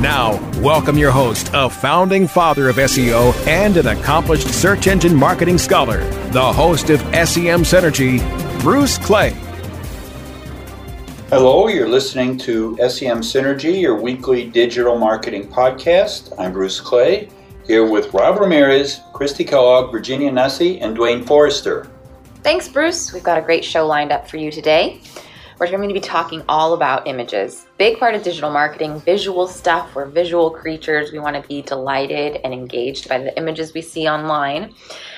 Now, welcome your host, a founding father of SEO and an accomplished search engine marketing scholar, the host of SEM Synergy, Bruce Clay. Hello, you're listening to SEM Synergy, your weekly digital marketing podcast. I'm Bruce Clay, here with Rob Ramirez, Kristi Kellogg, Virginia Nussey, and Duane Forrester. Thanks, Bruce. We've got a great show lined up for you today. We're going to be talking all about images. Big part of digital marketing, visual stuff. We're visual creatures. We want to be delighted and engaged by the images we see online.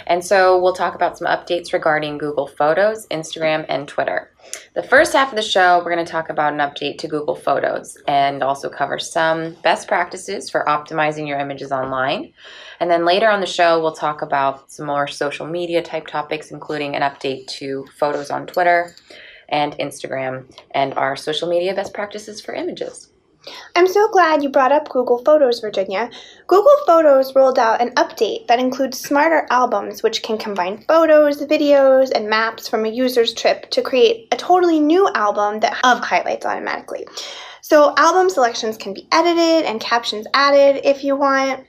And so we'll talk about some updates regarding Google Photos, Instagram, and Twitter. The first half of the show, we're going to talk about an update to Google Photos and also cover some best practices for optimizing your images online. And then later on the show, we'll talk about some more social media type topics, including an update to photos on Twitter and Instagram and our social media best practices for images. I'm so glad you brought up Google Photos, Virginia. Google Photos rolled out an update that includes smarter albums, which can combine photos, videos, and maps from a user's trip to create a totally new album that of highlights automatically. So album selections can be edited and captions added if you want.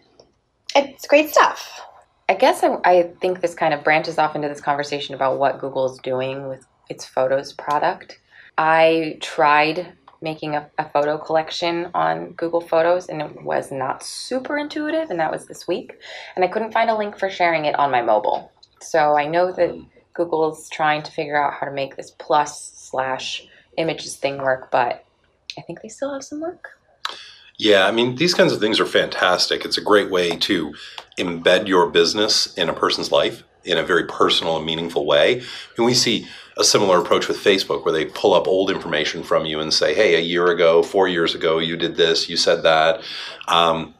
It's great stuff. I guess I, I think this kind of branches off into this conversation about what Google is doing with its photos product. I tried making a, a, photo collection on Google Photos and it was not super intuitive, and that was this week. And I couldn't find a link for sharing it on my mobile. So I know that hmm. Google is trying to figure out how to make this plus slash images thing work, but I think they still have some work. Yeah, I mean, these kinds of things are fantastic. It's a great way to embed your business in a person's life in a very personal and meaningful way. And we see a similar approach with Facebook where they pull up old information from you and say, hey, a year ago, four years ago, you did this, you said that. Um,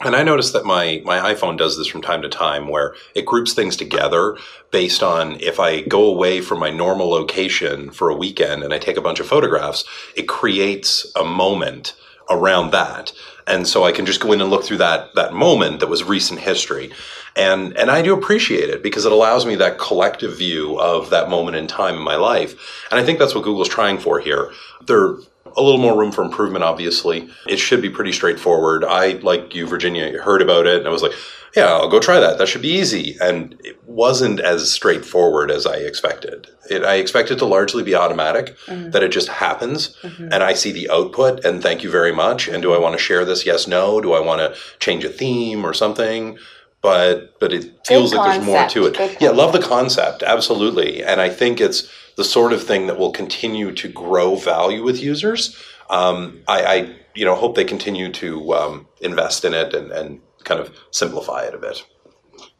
and I noticed that my, my iPhone does this from time to time where it groups things together based on if I go away from my normal location for a weekend and I take a bunch of photographs, it creates a moment around that. And so I can just go in and look through that that moment that was recent history. And and I do appreciate it because it allows me that collective view of that moment in time in my life. And I think that's what Google's trying for here. They're a little more room for improvement, obviously. It should be pretty straightforward. I, like you, Virginia, heard about it and I was like, yeah, I'll go try that. That should be easy. And it wasn't as straightforward as I expected. It, I expected to largely be automatic, mm-hmm. that it just happens mm-hmm. and I see the output and thank you very much. And do I want to share this? Yes, no. Do I want to change a theme or something? But but it feels like concept. there's more to it. Yeah, love the concept, absolutely. And I think it's the sort of thing that will continue to grow value with users. Um, I, I, you know hope they continue to um, invest in it and, and kind of simplify it a bit.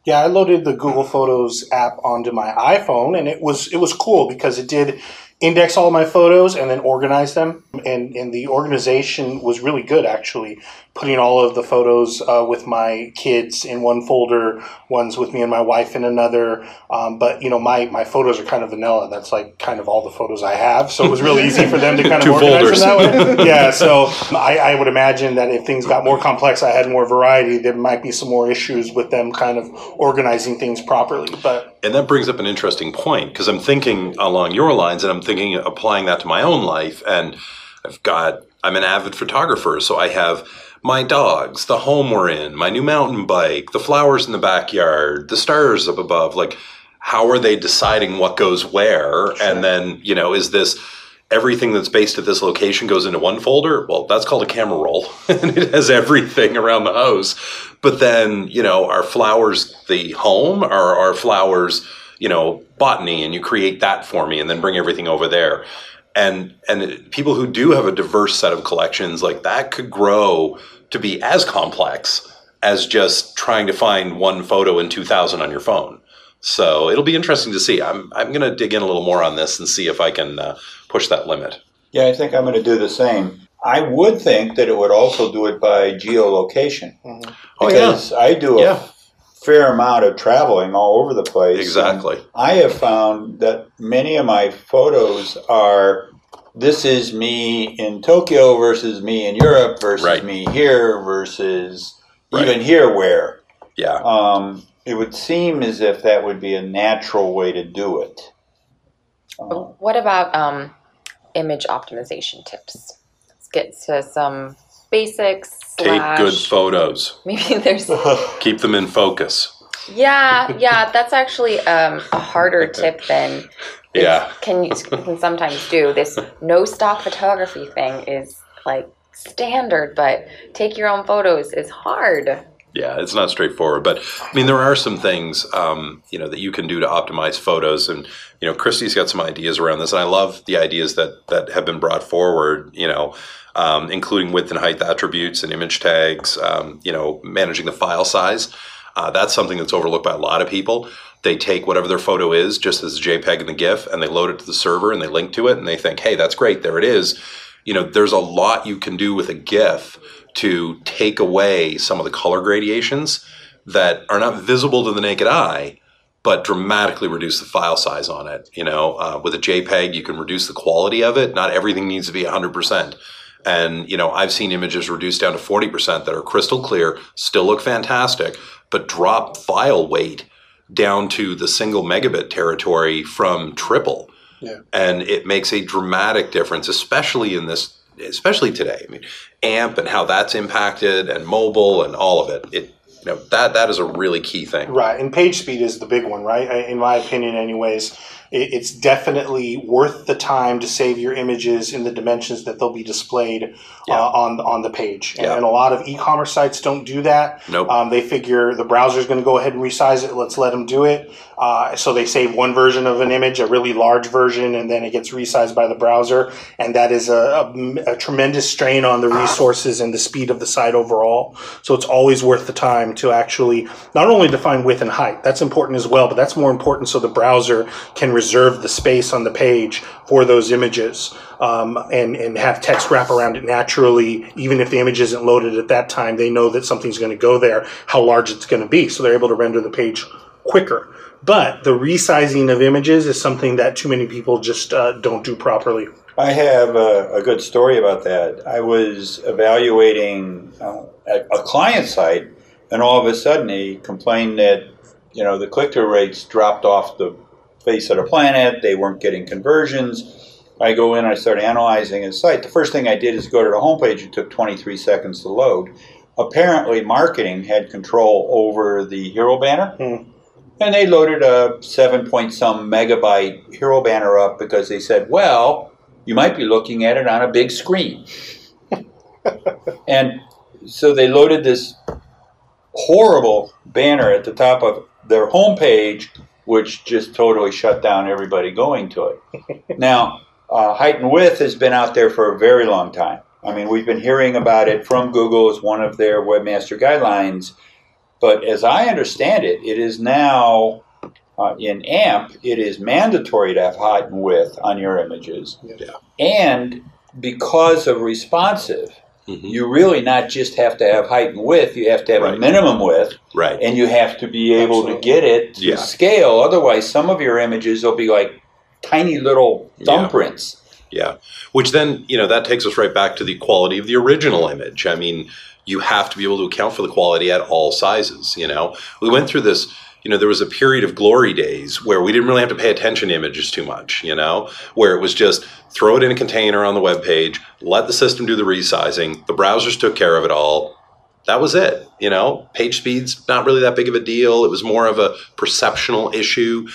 Yeah, I loaded the Google Photos app onto my iPhone, and it was it was cool because it did index all my photos and then organize them. And, and the organization was really good, actually, putting all of the photos uh, with my kids in one folder, ones with me and my wife in another. Um, but, you know, my, my photos are kind of vanilla. That's like kind of all the photos I have. So it was really easy for them to kind of organize folders. them that way. Yeah, so I, I would imagine that if things got more complex, I had more variety, there might be some more issues with them kind of organizing things properly. But And that brings up an interesting point because I'm thinking along your lines and I'm thinking applying that to my own life. And I've got, I'm an avid photographer, so I have my dogs, the home we're in, my new mountain bike, the flowers in the backyard, the stars up above. Like, how are they deciding what goes where? And then, you know, is this everything that's based at this location goes into one folder? Well, that's called a camera roll, and it has everything around the house. But then, you know, are flowers the home, or are flowers, you know, botany, and you create that for me, and then bring everything over there. And and people who do have a diverse set of collections like that could grow to be as complex as just trying to find one photo in 2000 on your phone. So it'll be interesting to see. I'm I'm going to dig in a little more on this and see if I can uh, push that limit. Yeah, I think I'm going to do the same. I would think that it would also do it by geolocation. Oh, yeah. Because I do a Yeah. fair amount of traveling all over the place. Exactly. I have found that many of my photos are this is me in Tokyo versus me in Europe versus Right. me here versus Right. even here where. Yeah. Um, it would seem as if that would be a natural way to do it. Uh, What about um, image optimization tips? Let's get to some basics. Take slash- good photos. Maybe there's Keep them in focus. yeah yeah that's actually um, a harder tip than Yeah. can you can sometimes do. This no stock photography thing is like standard, but take your own photos is hard. Yeah, it's not straightforward, but I mean, there are some things um, you know that you can do to optimize photos, and you know, Kristi's got some ideas around this, and I love the ideas that that have been brought forward. You know, um, including width and height attributes and image tags. Um, you know, managing the file size. Uh, that's something that's overlooked by a lot of people. They take whatever their photo is, just as a JPEG and the GIF, and they load it to the server and they link to it, and they think, "Hey, that's great. There it is." You know, there's a lot you can do with a GIF to take away some of the color gradations that are not visible to the naked eye, but dramatically reduce the file size on it. You know, uh, with a JPEG, you can reduce the quality of it. Not everything needs to be 100%. And, you know, I've seen images reduced down to 40% that are crystal clear, still look fantastic, but drop file weight down to the single megabit territory from triple. Yeah. And it makes a dramatic difference, especially in this, especially today. I mean, AMP and how that's impacted and mobile and all of it. It, you know, that that is a really key thing. Right, and page speed is the big one, right? In my opinion, anyways, it's definitely worth the time to save your images in the dimensions that they'll be displayed Yeah. uh, on on the page. And, Yeah. and a lot of e-commerce sites don't do that. Nope. Um, they figure the browser's going to go ahead and resize it. Let's let them do it. Uh, so they save one version of an image, a really large version, and then it gets resized by the browser, and that is a, a, a tremendous strain on the resources and the speed of the site overall. So it's always worth the time to actually not only define width and height, that's important as well, but that's more important so the browser can reserve the space on the page for those images um, and, and have text wrap around it naturally. Even if the image isn't loaded at that time, they know that something's going to go there, how large it's going to be. So they're able to render the page quicker. But the resizing of images is something that too many people just uh, don't do properly. I have a, a good story about that. I was evaluating uh, a, client site, and all of a sudden he complained that you know the click-through rates dropped off the face of the planet. They weren't getting conversions. I go in, I start analyzing his site. The first thing I did is go to the homepage. It took 23 seconds to load. Apparently, marketing had control over the hero banner. Hmm. And they loaded a seven point some megabyte hero banner up because they said, well, you might be looking at it on a big screen. and so they loaded this horrible banner at the top of their homepage, which just totally shut down everybody going to it. now, uh, height and width has been out there for a very long time. I mean, we've been hearing about it from Google as one of their webmaster guidelines. But as I understand it, it is now uh, in AMP, it is mandatory to have height and width on your images. Yeah. And because of responsive, Mhm. you really not just have to have height and width, you have to have a minimum width, Right. and you have to be able Absolutely. to get it to Yeah. scale. Otherwise, some of your images will be like tiny little Yeah. thumbprints. Yeah. Which then, you know, that takes us right back to the quality of the original image. I mean, you have to be able to account for the quality at all sizes, you know. We went through this, you know, there was a period of glory days where we didn't really have to pay attention to images too much, you know, where it was just throw it in a container on the web page, let the system do the resizing, the browsers took care of it all. That was it, you know. Page speed's not really that big of a deal. It was more of a perceptional issue.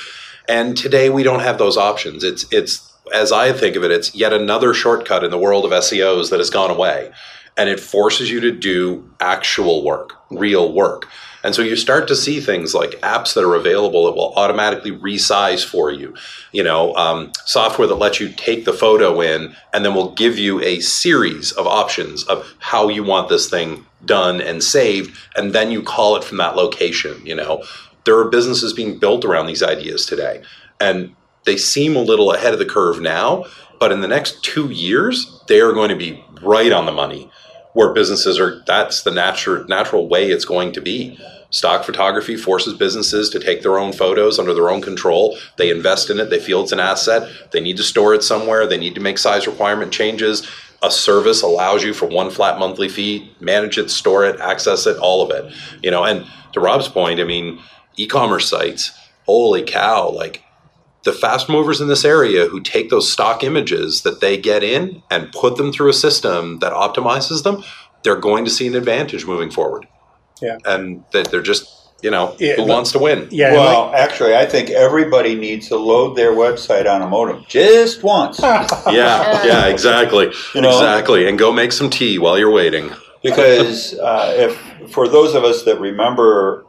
And today we don't have those options. It's it's as I think of it, it's yet another shortcut in the world of SEOs that has gone away. And it forces you to do actual work, real work. And so you start to see things like apps that are available that will automatically resize for you. You know, um, software that lets you take the photo in and then will give you a series of options of how you want this thing done and saved, and then you call it from that location. You know, there are businesses being built around these ideas today, and they seem a little ahead of the curve now. But in the next two years, they are going to be right on the money where businesses are that's the natural natural way it's going to be Stock photography forces businesses to take their own photos under their own control. They invest in it, they feel it's an asset, they need to store it somewhere, they need to make size requirement changes. A service allows you for one flat monthly fee, manage it, store it, access it, all of it. You know, and to Rob's point, I mean, e-commerce sites, holy cow, like the fast movers in this area who take those stock images that they get in and put them through a system that optimizes them, they're going to see an advantage moving forward. Yeah. And that they're just, you know, Yeah, who but- wants to win? Yeah. Well, like- actually, I think everybody needs to load their website on a modem just once. Yeah, yeah, exactly. You know? Exactly. And go make some tea while you're waiting. because uh, if for those of us that remember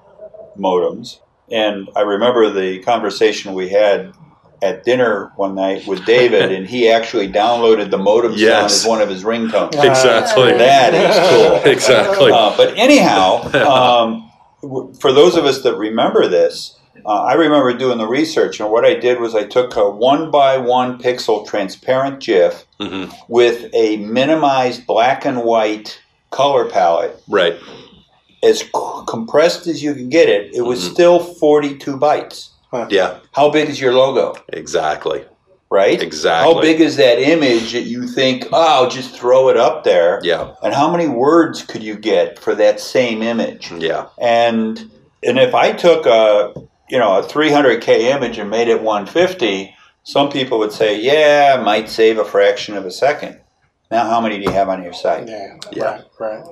modems, and I remember the conversation we had at dinner one night with David, and he actually downloaded the modem sound as one of his ringtones. Yeah. Exactly. That is cool. Exactly. Uh, but anyhow, um, w- for those of us that remember this, uh, I remember doing the research, and what I did was I took a one by one pixel transparent GIF hmm with a minimized black and white color palette, Right. As compressed as you can get it. It was Mhm. still 42 bytes. Yeah, How big is your logo? exactly. Right? Exactly. How big is that image that you think, oh, I'll just throw it up there? Yeah. And how many words could you get for that same image? Yeah. And and if I took a you know a 300k image and made it 150, some people would say, yeah, might save a fraction of a second. Now, how many do you have on your site? Yeah, Yeah. right, right.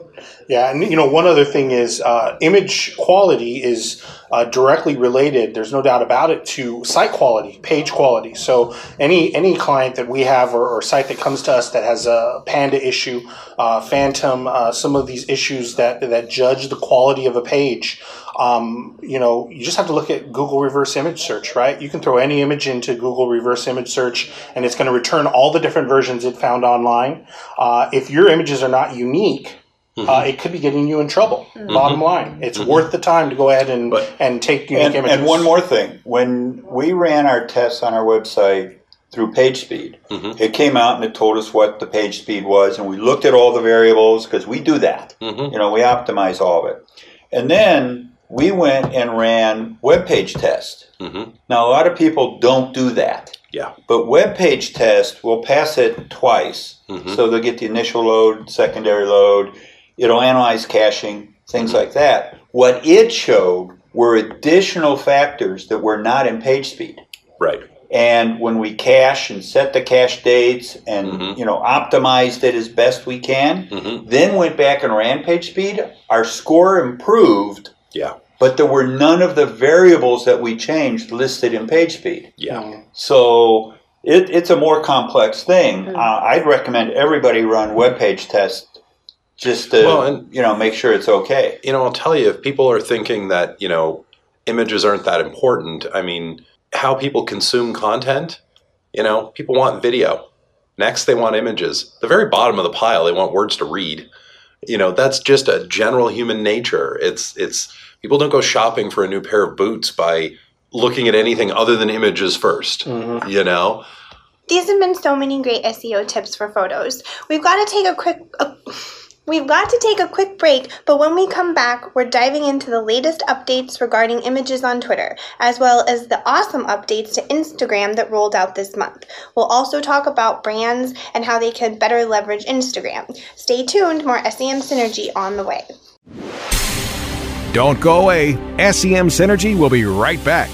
Yeah, and you know, one other thing is uh, image quality is uh, directly related. There's no doubt about it to site quality, page quality. So any any client that we have or, or site that comes to us that has a Panda issue, uh, Phantom, uh, some of these issues that that judge the quality of a page. Um, you know, you just have to look at Google reverse image search, right? You can throw any image into Google reverse image search, and it's going to return all the different versions it found online. Uh, if your images are not unique, uh, it could be getting you in trouble. Bottom line, it's worth the time to go ahead and But- and take unique And, images. and one more thing: when we ran our tests on our website through PageSpeed, Mhm. it came out and it told us what the page speed was, and we looked at all the variables because we do that. hmm You know, we optimize all of it, and then we went and ran web page test. hmm Now, a lot of people don't do that. Yeah. But web page test will pass it twice. Mhm. So they'll get the initial load, secondary load. It'll analyze caching, things like that. What it showed were additional factors that were not in page speed. Right. And when we cache and set the cache dates and Mhm. you know optimized it as best we can, hmm then went back and ran page speed, our score improved, Yeah. but there were none of the variables that we changed listed in page speed. Yeah. Mm. So it, it's a more complex thing. Mm. Uh, I'd recommend everybody run web page tests just to Well, and- you know make sure it's okay. You know, I'll tell you, if people are thinking that, you know, images aren't that important, I mean, how people consume content, you know, people want video. Next, they want images. The very bottom of the pile, they want words to read. You know, that's just a general human nature. It's, it's, people don't go shopping for a new pair of boots by looking at anything other than images 1st Mhm. you know? These have been so many great SEO tips for photos. We've got to take a quick a, We've got to take a quick break, but when we come back, we're diving into the latest updates regarding images on Twitter, as well as the awesome updates to Instagram that rolled out this month. We'll also talk about brands and how they can better leverage Instagram. Stay tuned, more SEM Synergy on the way. Don't go away. SEM Synergy will be right back.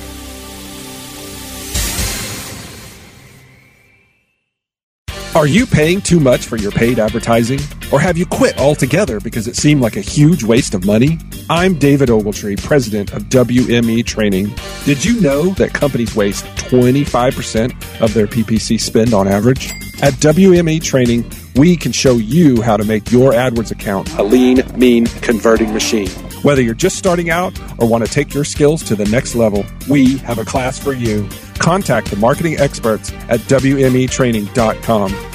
Are you paying too much for your paid advertising? Or have you quit altogether because it seemed like a huge waste of money? I'm David Ogletree, president of WME Training. Did you know that companies waste 25% of their PPC spend on average? At WME Training, we can show you how to make your AdWords account a lean, mean, converting machine. Whether you're just starting out or want to take your skills to the next level, we have a class for you. Contact the marketing experts at WMEtraining.com.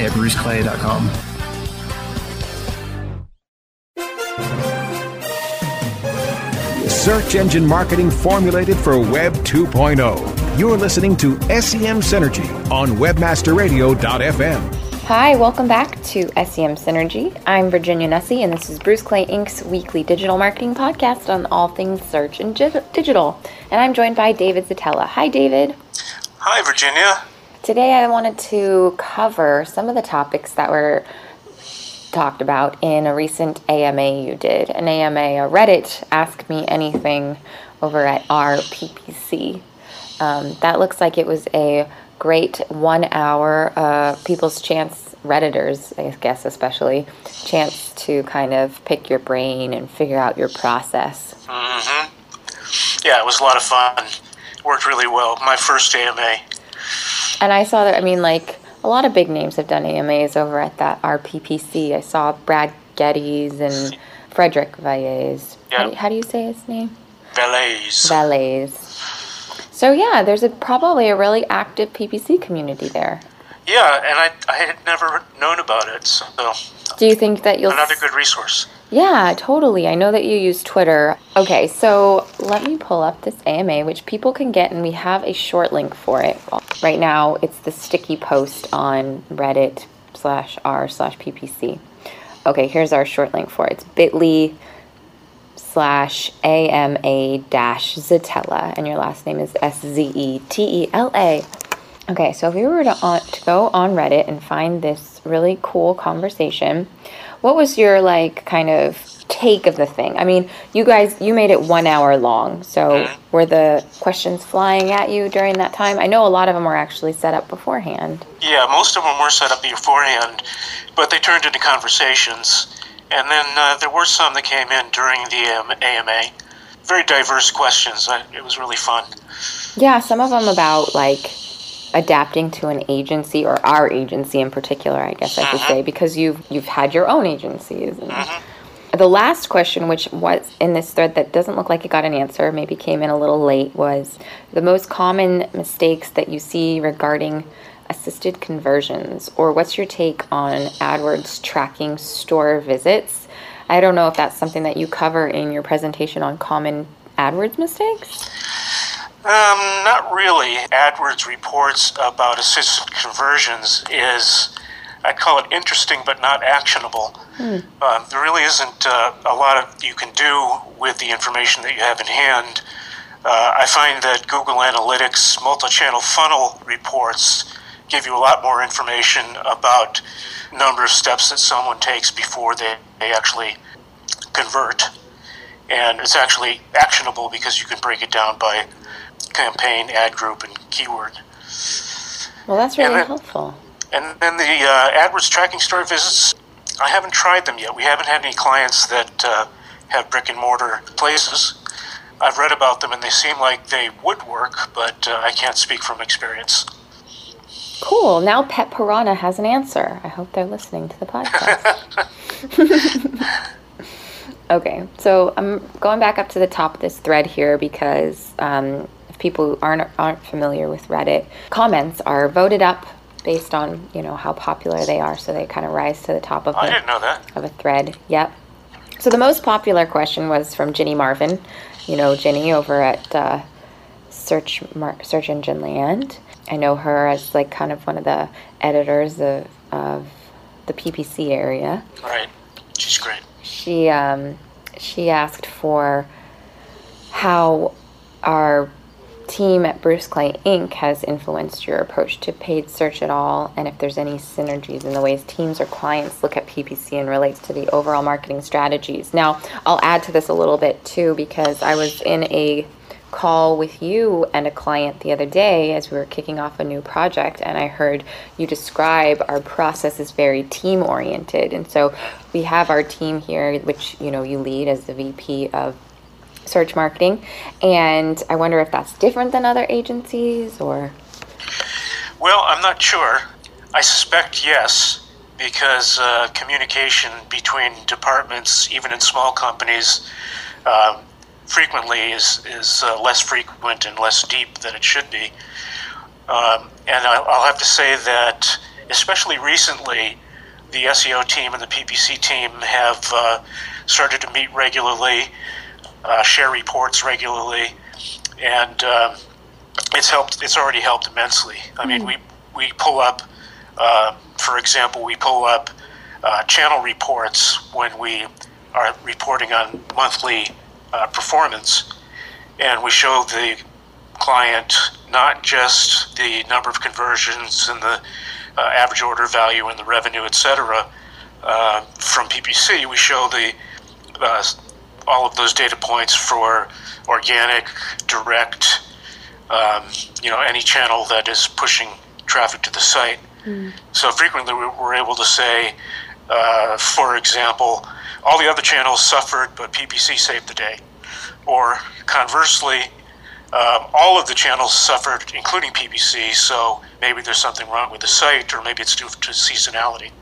at bruceclay.com. Search engine marketing formulated for Web 2.0. You're listening to SEM Synergy on WebmasterRadio.fm. Hi, welcome back to SEM Synergy. I'm Virginia Nussey, and this is Bruce Clay Inc.'s weekly digital marketing podcast on all things search and digital. And I'm joined by David Szetela. Hi, David. Hi, Virginia. Today, I wanted to cover some of the topics that were talked about in a recent AMA you did. An AMA, a Reddit Ask Me Anything over at RPPC. Um, that looks like it was a great one hour, uh, people's chance, Redditors, I guess, especially, chance to kind of pick your brain and figure out your process. Mm-hmm. Yeah, it was a lot of fun. Worked really well. My first AMA. And I saw that, I mean, like, a lot of big names have done AMAs over at that RPPC. I saw Brad Geddes and Frederick Vallaeys. How, do, how do you say his name? Valets. Valles. So, yeah, there's a, probably a really active PPC community there. Yeah, and I, I had never known about it, so Do you think that you'll. another good resource. Yeah, totally. I know that you use Twitter. Okay, so let me pull up this AMA, which people can get, and we have a short link for it. Right now, it's the sticky post on Reddit slash r slash ppc. Okay, here's our short link for it. It's bit.ly slash ama dash Szetela, and your last name is S Z E T E L A. Okay, so if we were to, on, to go on Reddit and find this really cool conversation, what was your like kind of take of the thing? I mean, you guys, you made it one hour long, so were the questions flying at you during that time? I know a lot of them were actually set up beforehand. Yeah, most of them were set up beforehand, but they turned into conversations. And then uh, there were some that came in during the um, AMA. Very diverse questions. I, it was really fun. Yeah, some of them about like adapting to an agency or our agency in particular, I guess I should uh-huh. say, because you've you've had your own agencies. And uh-huh. The last question, which was in this thread that doesn't look like it got an answer, maybe came in a little late, was the most common mistakes that you see regarding assisted conversions, or what's your take on AdWords tracking store visits? I don't know if that's something that you cover in your presentation on common AdWords mistakes. Um, not really. AdWords reports about assisted conversions is, I call it interesting but not actionable. Uh, there really isn't uh, a lot of you can do with the information that you have in hand. Uh, I find that Google Analytics multi-channel funnel reports give you a lot more information about number of steps that someone takes before they, they actually convert. And it's actually actionable because you can break it down by campaign, ad group, and keyword. Well, that's really that- helpful. And then the uh, AdWords tracking store visits, I haven't tried them yet. We haven't had any clients that uh, have brick and mortar places. I've read about them and they seem like they would work, but uh, I can't speak from experience. Cool. Now Pet Piranha has an answer. I hope they're listening to the podcast. okay, so I'm going back up to the top of this thread here because um, people aren't aren't familiar with Reddit, comments are voted up based on you know how popular they are, so they kind of rise to the top of I the didn't know that. of a thread. Yep. So the most popular question was from Ginny Marvin, you know Ginny over at uh, Search Mar- Search Engine Land. I know her as like kind of one of the editors of, of the PPC area. Right. She's great. She um, she asked for how our team at Bruce Clay Inc. has influenced your approach to paid search at all, and if there's any synergies in the ways teams or clients look at PPC and relates to the overall marketing strategies. Now, I'll add to this a little bit too because I was in a call with you and a client the other day as we were kicking off a new project and I heard you describe our process is very team oriented and so we have our team here which you know you lead as the VP of search marketing and I wonder if that's different than other agencies or Well, I'm not sure. I suspect yes, because uh, communication between departments, even in small companies, um, frequently is is uh, less frequent and less deep than it should be. Um, and I'll have to say that, especially recently, the SEO team and the PPC team have uh, started to meet regularly, uh, share reports regularly, and um, it's helped. It's already helped immensely. I mean, we we pull up, uh, for example, we pull up uh, channel reports when we are reporting on monthly uh, performance, and we show the client not just the number of conversions and the uh, average order value and the revenue, et cetera, uh, from PPC. We show the uh, all of those data points for organic, direct, um, you know, any channel that is pushing traffic to the site. So frequently we- we're able to say, uh, for example, all the other channels suffered, but PPC saved the day. Or conversely, um, all of the channels suffered, including PPC, so maybe there's something wrong with the site, or maybe it's due to seasonality.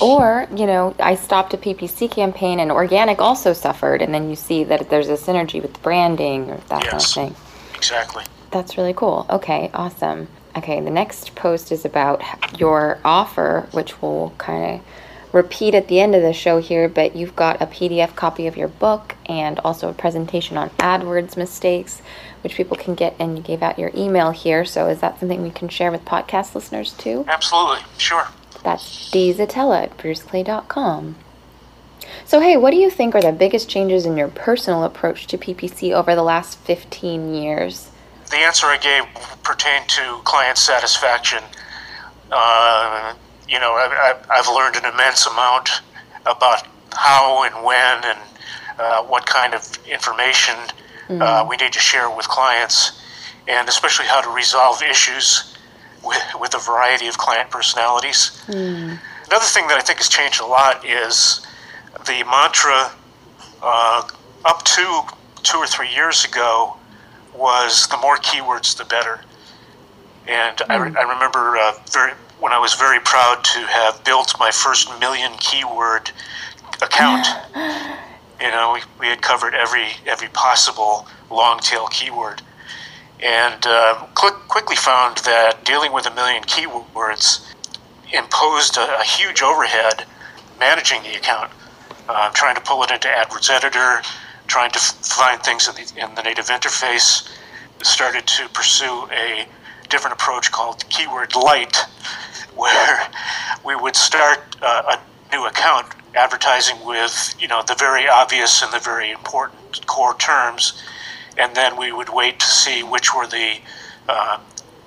Or, you know, I stopped a PPC campaign and organic also suffered, and then you see that there's a synergy with the branding or that kind of thing. Exactly. That's really cool. Okay, awesome. Okay, the next post is about your offer, which we'll kind of repeat at the end of the show here, but you've got a PDF copy of your book and also a presentation on AdWords mistakes, which people can get, and you gave out your email here. So is that something we can share with podcast listeners too? Absolutely. Sure. That's dszetela at bruceclay.com. So, hey, what do you think are the biggest changes in your personal approach to PPC over the last 15 years? the answer I gave pertained to client satisfaction. Uh, you know, I, I, I've learned an immense amount about how and when and uh, what kind of information uh, we need to share with clients, and especially how to resolve issues with, with a variety of client personalities. Another thing that I think has changed a lot is the mantra uh, up to two or three years ago was the more keywords, the better. And I, re- I remember uh, very when I was very proud to have built my first million keyword account. you know, we, we had covered every every possible long tail keyword, and uh, quick, quickly found that dealing with a million keywords imposed a, a huge overhead managing the account, uh, trying to pull it into AdWords Editor, trying to f- find things in the, in the native interface. Started to pursue a different approach called Keyword Light, where we would start uh, a new account advertising with you know the very obvious and the very important core terms, and then we would wait to see which were the uh,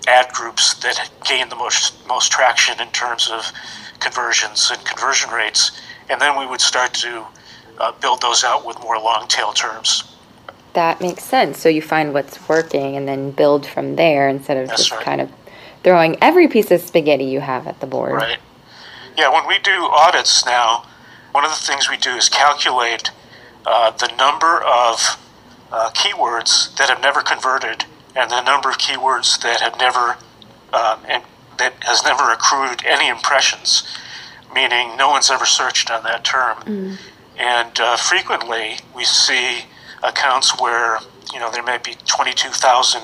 ad groups that gained the most most traction in terms of conversions and conversion rates, and then we would start to uh, build those out with more long tail terms. That makes sense. So you find what's working and then build from there instead of That's just right. kind of throwing every piece of spaghetti you have at the board. Right. Yeah, when we do audits now, one of the things we do is calculate uh, the number of uh, keywords that have never converted and the number of keywords that have never um, and that has never accrued any impressions, meaning no one's ever searched on that term. And uh, frequently we see accounts where you know there may be 22,000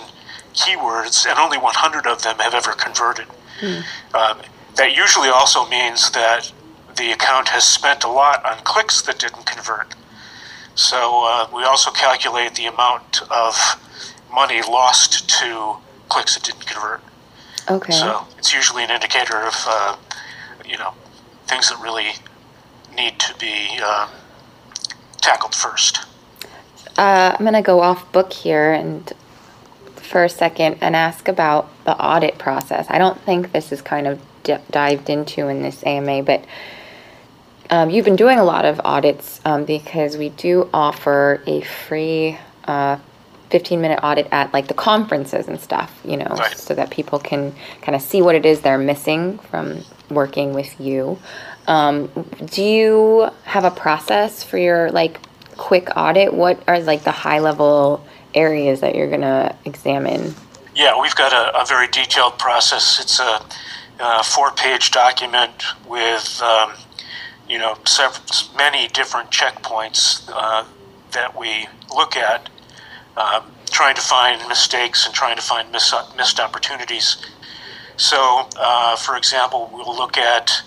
keywords and only 100 of them have ever converted. Um, that usually also means that the account has spent a lot on clicks that didn't convert. So uh, we also calculate the amount of money lost to clicks that didn't convert. Okay. So it's usually an indicator of, uh, you know, things that really need to be uh, tackled first. Uh, I'm going to go off book here and for a second and ask about the audit process. I don't think this is kind of d- dived into in this AMA, but um, you've been doing a lot of audits um, because we do offer a free uh, 15 minute audit at like the conferences and stuff, you know, Right. so that people can kind of see what it is they're missing from working with you. Um, do you have a process for your like quick audit? What are like the high level areas that you're going to examine? Yeah, we've got a, a very detailed process. It's a, a four-page document with, um, you know, several, many different checkpoints uh, that we look at, um, trying to find mistakes and trying to find miss, missed opportunities. So, uh, for example, we'll look at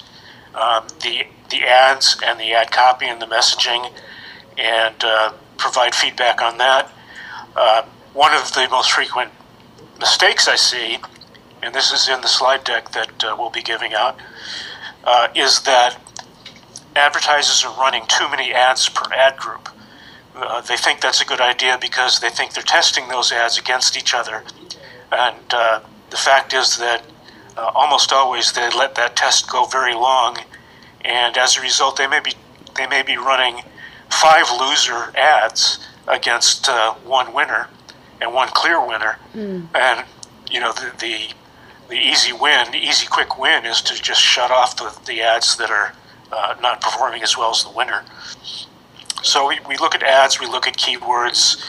um, the the ads and the ad copy and the messaging, and uh, provide feedback on that. Uh, one of the most frequent mistakes I see, and this is in the slide deck that uh, we'll be giving out, is that advertisers are running too many ads per ad group. Uh, they think that's a good idea because they think they're testing those ads against each other. And uh, the fact is that uh, almost always they let that test go very long, and as a result, they may be they may be running five loser ads against uh, one winner and one clear winner. And you know the, the the easy win, the easy quick win, is to just shut off the, the ads that are uh, not performing as well as the winner. So we, we look at ads, we look at keywords,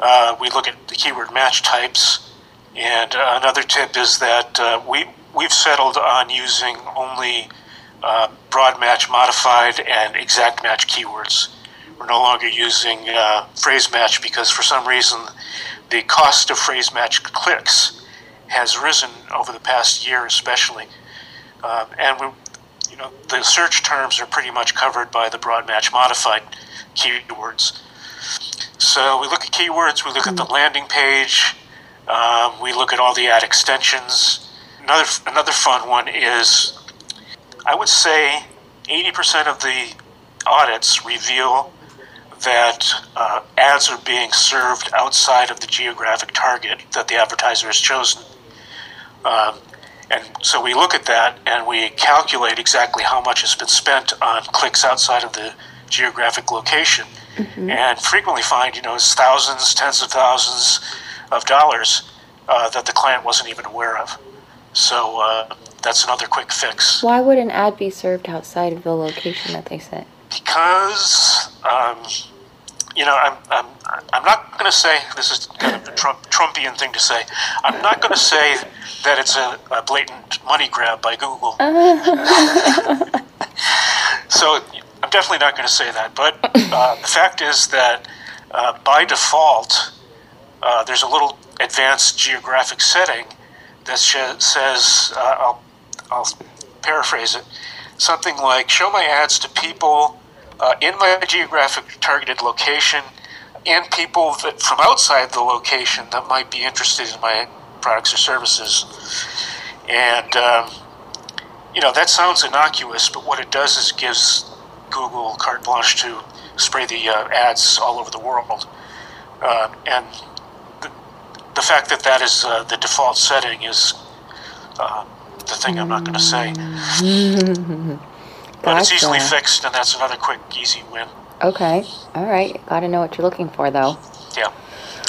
uh, we look at the keyword match types, and uh, another tip is that uh, we we've settled on using only uh, broad match modified and exact match keywords. We're no longer using uh, phrase match because for some reason the cost of phrase match clicks has risen over the past year, especially, um, and we, you know, the search terms are pretty much covered by the broad match modified keywords. So we look at keywords, we look at the landing page, um, we look at all the ad extensions. Another another fun one is, I would say, 80% of the audits reveal that uh, ads are being served outside of the geographic target that the advertiser has chosen. Um, and so we look at that and we calculate exactly how much has been spent on clicks outside of the geographic location, and frequently find you know it's thousands, tens of thousands of dollars uh, that the client wasn't even aware of. So uh, that's another quick fix. Why would an ad be served outside of the location that they set? because um, you know I'm, I'm, I'm not going to say this is kind of a Trump, Trumpian thing to say. I'm not going to say that it's a, a blatant money grab by Google. so I'm definitely not going to say that. But uh, the fact is that uh, by default, uh, there's a little advanced geographic setting that sh- says uh, I'll, I'll paraphrase it something like show my ads to people uh, in my geographic targeted location and people that from outside the location that might be interested in my products or services. And um, you know that sounds innocuous, but what it does is gives Google carte blanche to spray the uh, ads all over the world. Uh, and the, the fact that that is uh, the default setting is uh, the thing I'm not going to say. But it's easily fixed, and that's another quick, easy win. Okay. All right. Got to know what you're looking for, though. Yeah.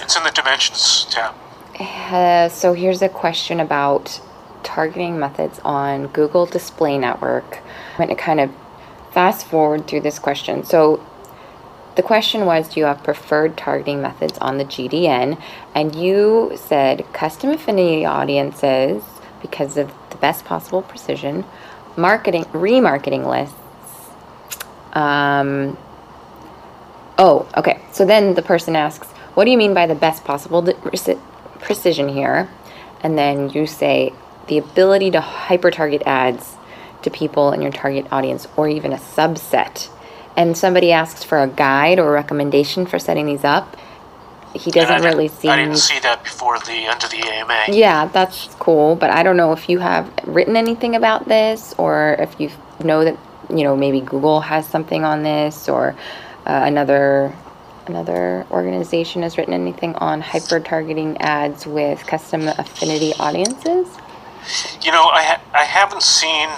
It's in the dimensions tab. Uh, so here's a question about targeting methods on Google Display Network. I'm going to kind of fast forward through this question. So the question was Do you have preferred targeting methods on the GDN? And you said custom affinity audiences because of the best possible precision, marketing, remarketing lists. Um, Oh, okay. So then the person asks, What do you mean by the best possible preci- precision here? And then you say, The ability to hyper target ads to people in your target audience or even a subset. and somebody asks for a guide or recommendation for setting these up, he doesn't really didn't. I didn't see that before the end of the AMA. Yeah, that's cool, but I don't know if you have written anything about this or if you know that you know maybe Google has something on this or uh, another another organization has written anything on hyper targeting ads with custom affinity audiences. You know, I ha- I haven't seen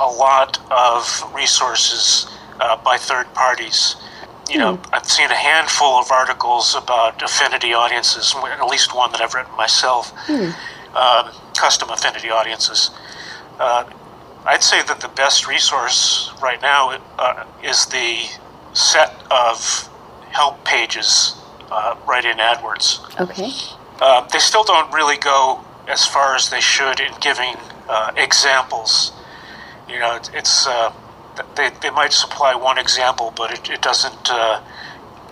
a lot of resources uh, by third parties. You know, I've seen a handful of articles about affinity audiences, at least one that I've written myself, um, custom affinity audiences. Uh, I'd say that the best resource right now uh, is the set of help pages uh, right in AdWords. Okay. Uh, they still don't really go as far as they should in giving uh, examples. You know, it's, it's uh, they, they might supply one example, but it, it doesn't uh,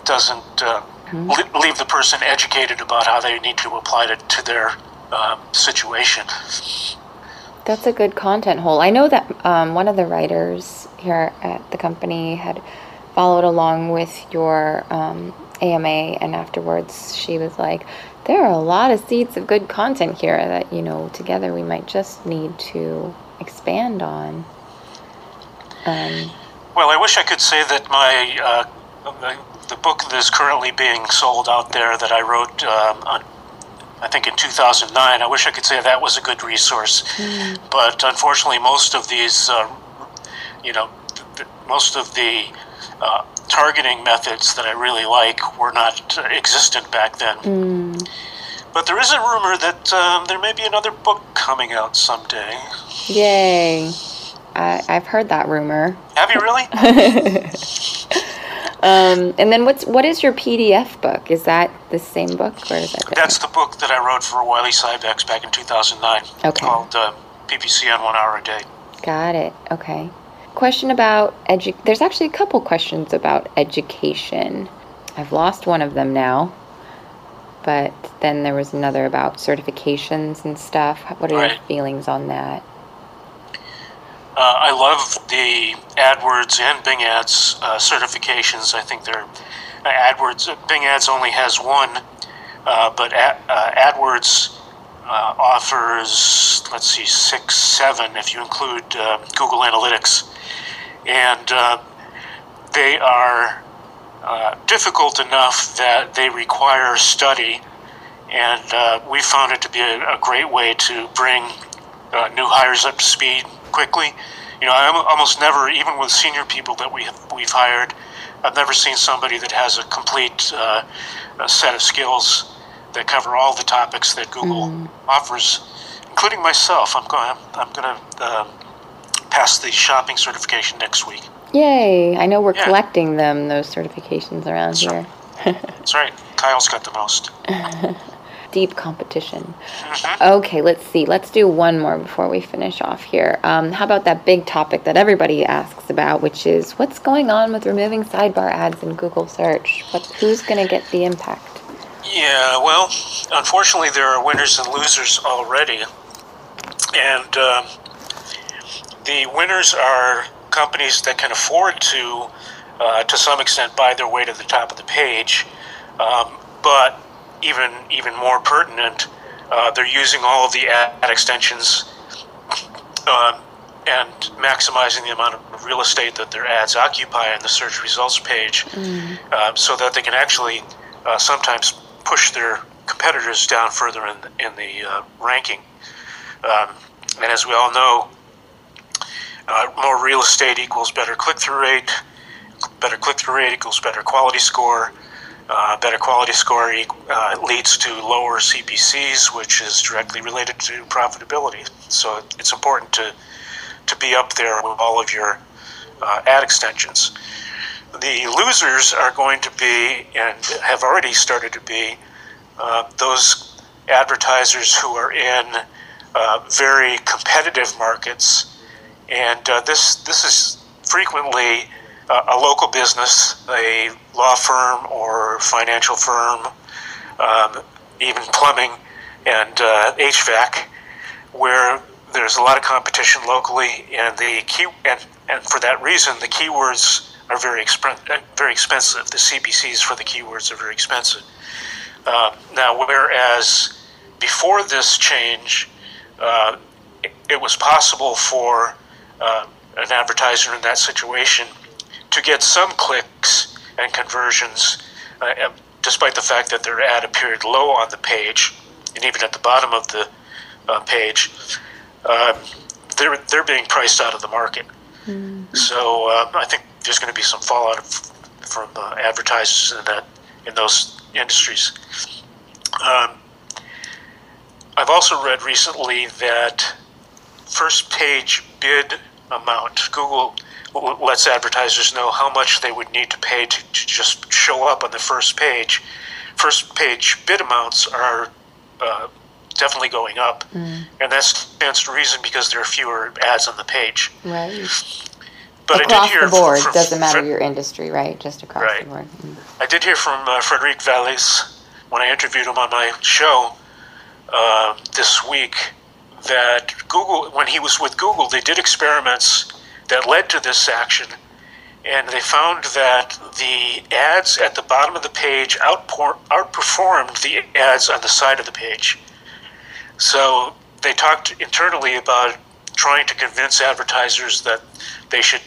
doesn't uh, li- leave the person educated about how they need to apply it to their uh, situation. That's a good content hole. I know that um, one of the writers here at the company had followed along with your um, AMA, and afterwards she was like, "There are a lot of seeds of good content here that you know together we might just need to expand on." Um, Well, I wish I could say that my uh, the, book that is currently being sold out there that I wrote um, on, I think in 2009. I wish I could say that was a good resource, but unfortunately, most of these, uh, you know, th- most of the uh, targeting methods that I really like were not uh, existent back then. But there is a rumor that um, there may be another book coming out someday. yay! I, I've heard that rumor. Have you really? Um, and then what's what is your PDF book? Is that the same book or is that different? That's the book that I wrote for Wiley Sybex back in 2009. Okay. Called uh, PPC on One Hour a Day. Got it. Okay. Question about edu. There's actually a couple questions about education. I've lost one of them now, but then there was another about certifications and stuff. What are your feelings on that? Uh, I love the AdWords and Bing Ads uh, certifications. I think they're uh, AdWords. Bing Ads only has one, but Ad, AdWords offers let's see six, seven if you include Google Analytics, and they are uh, difficult enough that they require study. And uh, we found it to be a, a great way to bring uh, new hires up to speed quickly. You know, I almost never, even with senior people that we have, we've hired, I've never seen somebody that has a complete uh, a set of skills that cover all the topics that Google offers, including myself. I'm going. I'm going to uh, pass the shopping certification next week. Yay! I know we're Yeah. collecting them those certifications around That's here. That's right. Kyle's got the most. Deep competition. Okay, let's see. Let's do one more before we finish off here. Um, how about that big topic that everybody asks about, which is what's going on with removing sidebar ads in Google search? What, who's going to get the impact? Yeah, well, unfortunately, there are winners and losers already. And um, the winners are companies that can afford to, uh, to some extent, buy their way to the top of the page. Um, but even even more pertinent, uh, they're using all of the ad extensions um, and maximizing the amount of real estate that their ads occupy on the search results page, uh, so that they can actually uh, sometimes push their competitors down further in the, in the uh, ranking. Um, and as we all know, uh, more real estate equals better click-through rate. Better click-through rate equals better quality score. Uh, better quality score uh, leads to lower CPCs, which is directly related to profitability. So it's important to to be up there with all of your uh, ad extensions. The losers are going to be, and have already started to be, uh, those advertisers who are in uh, very competitive markets, and uh, this this is frequently a local business, a law firm or financial firm, um, even plumbing and uh, HVAC, where there's a lot of competition locally, and the key and, and for that reason, the keywords are very exp- very expensive. The CPCs for the keywords are very expensive. Uh, now, whereas before this change, uh, it, it, was possible for uh, an advertiser in that situation to get some clicks and conversions, uh, despite the fact that their ad appeared low on the page and even at the bottom of the uh, page. Um, they're they're being priced out of the market. Mm-hmm. So uh, I think there's going to be some fallout from uh, advertisers in that in those industries. Um, I've also read recently that first page bid amount Google lets advertisers know how much they would need to pay to, to just show up on the first page. First page bid amounts are uh, definitely going up, mm. and that stands to reason because there are fewer ads on the page. Right. But across I did hear the board, from, from, doesn't matter your industry, right? Just across right. the board. Mm. I did hear from uh, Frederick Vallaeys when I interviewed him on my show uh, this week that Google, when he was with Google, they did experiments that led to this action, and they found that the ads at the bottom of the page outpour- outperformed the ads on the side of the page. So they talked internally about trying to convince advertisers that they should,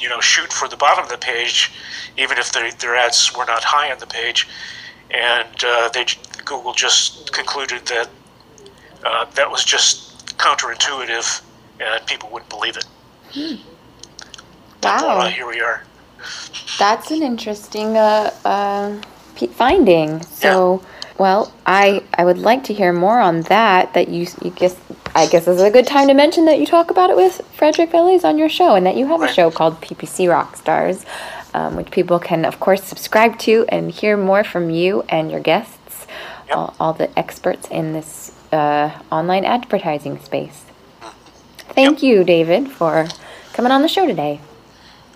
you know, shoot for the bottom of the page, even if their, their ads were not high on the page. And uh, they, Google just concluded that uh, that was just counterintuitive and people wouldn't believe it. Hmm. Wow. Here we are. That's an interesting uh, uh, finding. So. Yeah well, I I would like to hear more on that. That you you guess I guess this is a good time to mention that you talk about it with Frederick Vallaeys on your show, and that you have right. a show called PPC Rockstars, um, which people can of course subscribe to and hear more from you and your guests, yep. all, all, the experts in this uh, online advertising space. Thank yep. you, David, for coming on the show today.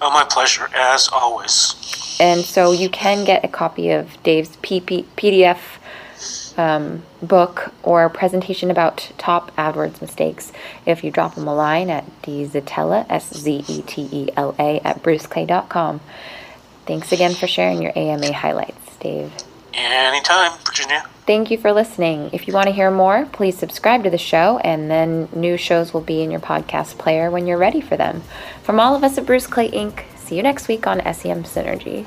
Oh, my pleasure, as always. And so you can get a copy of Dave's PP, PDF um, book or presentation about top AdWords mistakes if you drop him a line at dszetela, S-Z-E-T-E-L-A, at bruceclay.com. Thanks again for sharing your AMA highlights, Dave. Anytime, Virginia. Thank you for listening. If you want to hear more, please subscribe to the show, and then new shows will be in your podcast player when you're ready for them. From all of us at Bruce Clay Inc., see you next week on SEM Synergy.